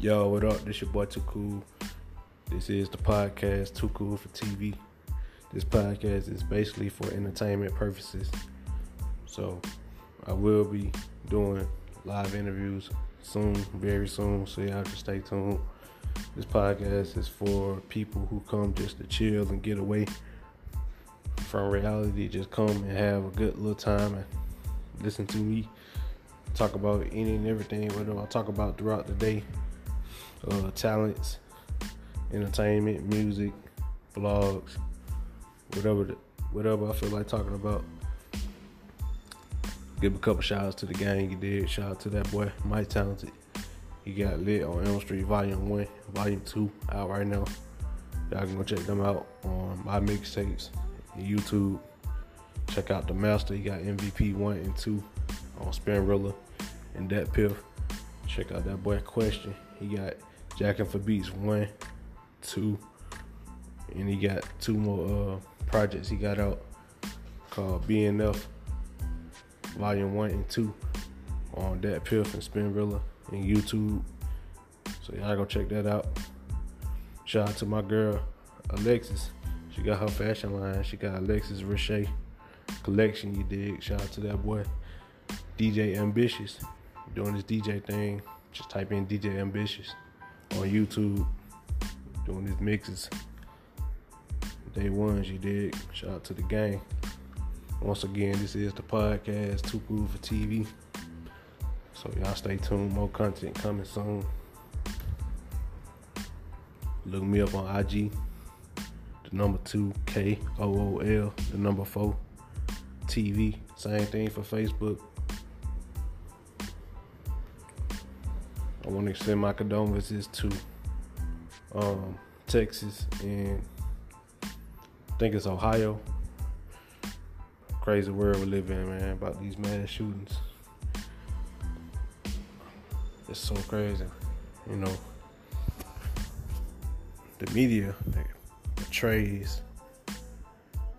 Yo, what up? This your boy Cool. This is the podcast Too Cool for TV. This podcast is basically for entertainment purposes. So I will be doing live interviews soon, very soon. So y'all just stay tuned. This podcast is for people who come just to chill and get away from reality. Just come and have a good little time and listen to me talk about any and everything, whatever I talk about throughout the day uh, talents, entertainment, music, vlogs, whatever the, whatever I feel like talking about. Give a couple shout outs to the gang you did. Shout out to that boy, Mike Talented. He got lit on Elm Street Volume 1, Volume 2 out right now. Y'all can go check them out on my mixtapes YouTube. Check out the master. He got MVP 1 and 2 on Spinrilla and Dat Piff. Check out that boy Question. He got Jacking for Beats one, two, and he got two more uh, projects he got out called BNF Volume One and Two on Dat Piff and Spinrilla and YouTube. So y'all go check that out. Shout out to my girl Alexis. She got her fashion line. She got Alexis Richey collection. You dig? Shout out to that boy DJ Ambitious doing this DJ thing. Just type in DJ Ambitious on YouTube doing these mixes. Day ones, you did. Shout out to the gang. Once again, this is the podcast Too Cool for TV. So y'all stay tuned. More content coming soon. Look me up on IG. The number two K O O L. The number four TV. Same thing for Facebook. I want to extend my condolences to um, Texas and I think it's Ohio. Crazy world we live in, man, about these mass shootings. It's so crazy, you know. The media portrays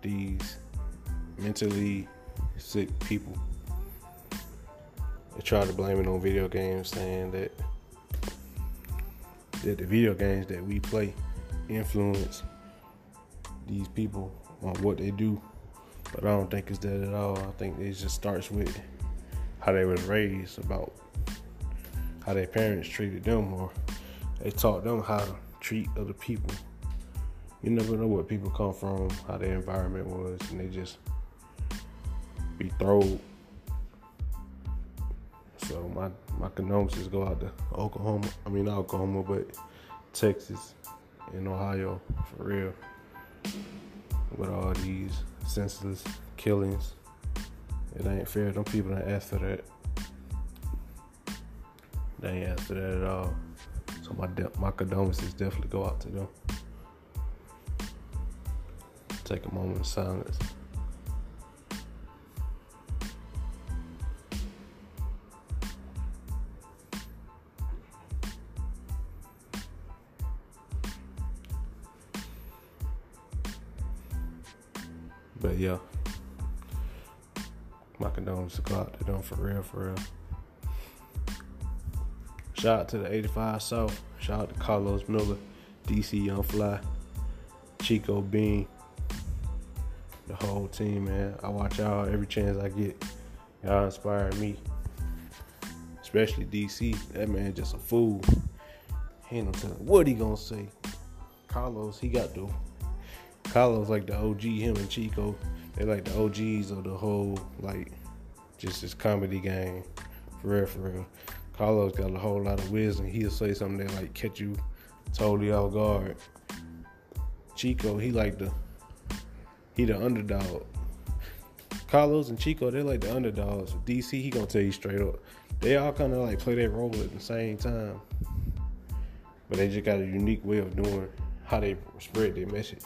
these mentally sick people. They try to blame it on video games, saying that that the video games that we play influence these people on what they do. But I don't think it's that at all. I think it just starts with how they was raised, about how their parents treated them, or they taught them how to treat other people. You never know where people come from, how their environment was, and they just be thrown. So my my condolences go out to Oklahoma. I mean not Oklahoma, but Texas and Ohio for real. With all these senseless killings, it ain't fair. Them people don't ask for that. They ain't ask for that at all. So my de- my condolences definitely go out to them. Take a moment of silence. But yeah, my condolences go out to them for real, for real. Shout out to the 85 South. Shout out to Carlos Miller, DC Young Fly, Chico Bean, the whole team, man. I watch y'all every chance I get. Y'all inspire me. Especially DC. That man just a fool. He ain't no telling what he gonna say. Carlos, he got the Carlos like the OG, him and Chico, they like the OGs of the whole like just this comedy game. For real, for real. Carlos got a whole lot of wisdom. He'll say something that like catch you totally off guard. Chico, he like the he the underdog. Carlos and Chico, they're like the underdogs. DC, he gonna tell you straight up. They all kind of like play their role at the same time, but they just got a unique way of doing how they spread their message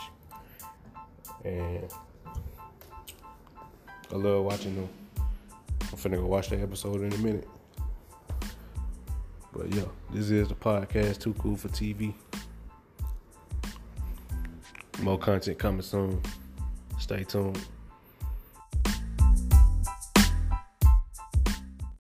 and I love watching them. I'm finna go watch the episode in a minute. But yeah, this is the podcast Too Cool for TV. More content coming soon. Stay tuned.